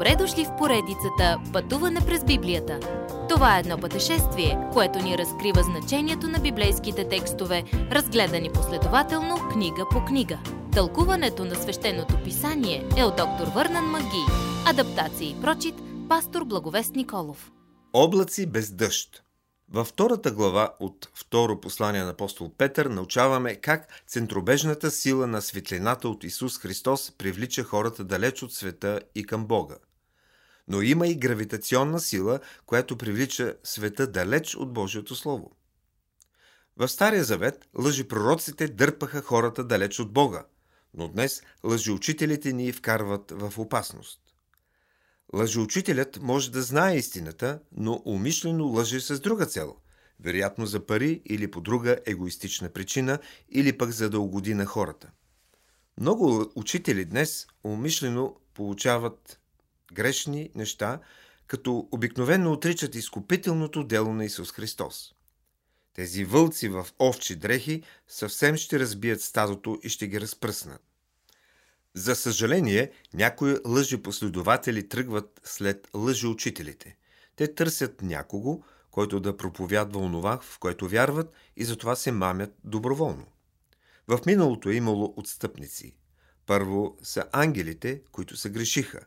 Добре дошли в поредицата Пътуване през Библията. Това е едно пътешествие, което ни разкрива значението на библейските текстове, разгледани последователно книга по книга. Тълкуването на свещеното писание е от доктор Върнан Маги. Адаптация и прочит, пастор Благовест Николов. Облаци без дъжд. Във втората глава от второ послание на апостол Петър научаваме как центробежната сила на светлината от Исус Христос привлича хората далеч от света и към Бога. Но има и гравитационна сила, която привлича света далеч от Божието Слово. В Стария Завет лъжепророците дърпаха хората далеч от Бога, но днес лъжеучителите ни вкарват в опасност. Лъжеучителят може да знае истината, но умишлено лъже с друга цел. Вероятно за пари или по друга егоистична причина, или пък за да угоди на хората. Много учители днес умишлено получават грешни неща, като обикновено отричат изкупителното дело на Исус Христос. Тези вълци в овчи дрехи съвсем ще разбият стадото и ще ги разпръснат. За съжаление, някои лъжепоследователи тръгват след лъжеучителите. Те търсят някого, който да проповядва онова, в което вярват и затова се мамят доброволно. В миналото е имало отстъпници. Първо са ангелите, които се грешиха.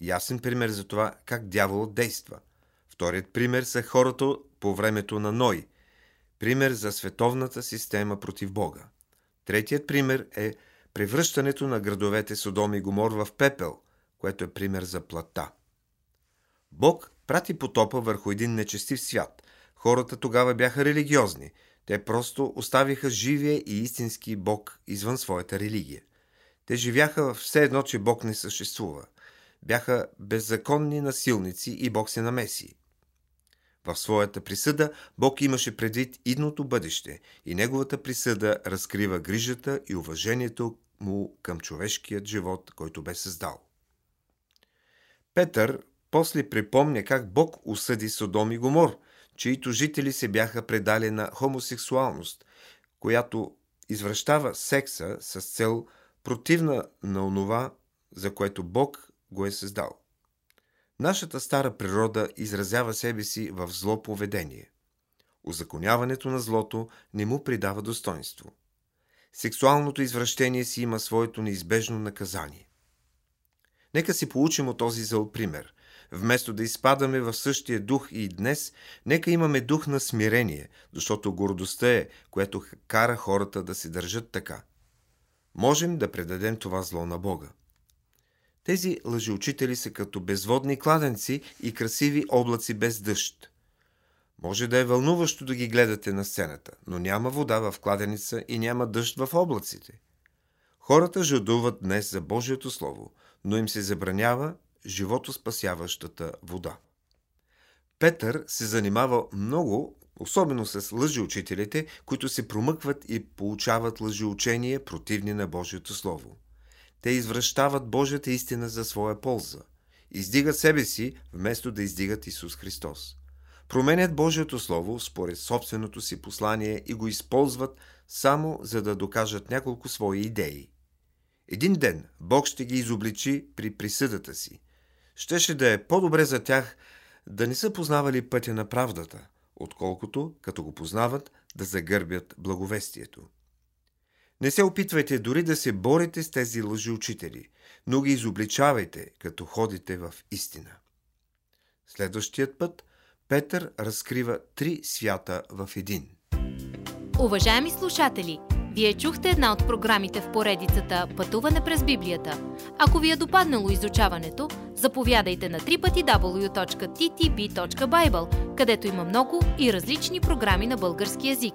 Ясен пример за това как дяволът действа. Вторият пример са хората по времето на Ной. Пример за световната система против Бога. Третият пример е превръщането на градовете Содом и Гомор в пепел, което е пример за плата. Бог прати потопа върху един нечестив свят. Хората тогава бяха религиозни. Те просто оставиха живия и истински Бог извън своята религия. Те живяха все едно, че Бог не съществува. Бяха беззаконни насилници и Бог се намеси. В своята присъда Бог имаше предвид идното бъдеще и неговата присъда разкрива грижата и уважението му към човешкият живот, който бе създал. Петър после припомня как Бог осъди Содом и Гомор, чието жители се бяха предали на хомосексуалност, която извръщава секса с цел противна на онова, за което Бог го е създал. Нашата стара природа изразява себе си в зло поведение. Озаконяването на злото не му придава достоинство – сексуалното извращение си има своето неизбежно наказание. Нека си получим от този зъл пример. Вместо да изпадаме в същия дух и днес, нека имаме дух на смирение, защото гордостта е, което кара хората да се държат така. Можем да предадем това зло на Бога. Тези лъжеучители са като безводни кладенци и красиви облаци без дъжд. Може да е вълнуващо да ги гледате на сцената, но няма вода в кладеница и няма дъжд в облаците. Хората жадуват днес за Божието Слово, но им се забранява живото спасяващата вода. Петър се занимава много, особено с лъжеучителите, които се промъкват и получават лъжеучения противни на Божието Слово. Те извръщават Божията истина за своя полза. Издигат себе си, вместо да издигат Исус Христос променят Божието Слово според собственото си послание и го използват само за да докажат няколко свои идеи. Един ден Бог ще ги изобличи при присъдата си. Щеше да е по-добре за тях да не са познавали пътя на правдата, отколкото, като го познават, да загърбят благовестието. Не се опитвайте дори да се борите с тези лъжеучители, но ги изобличавайте, като ходите в истина. Следващият път – Петър разкрива три свята в един. Уважаеми слушатели, вие чухте една от програмите в поредицата Пътуване през Библията. Ако ви е допаднало изучаването, заповядайте на www.ttb.bible, където има много и различни програми на български язик.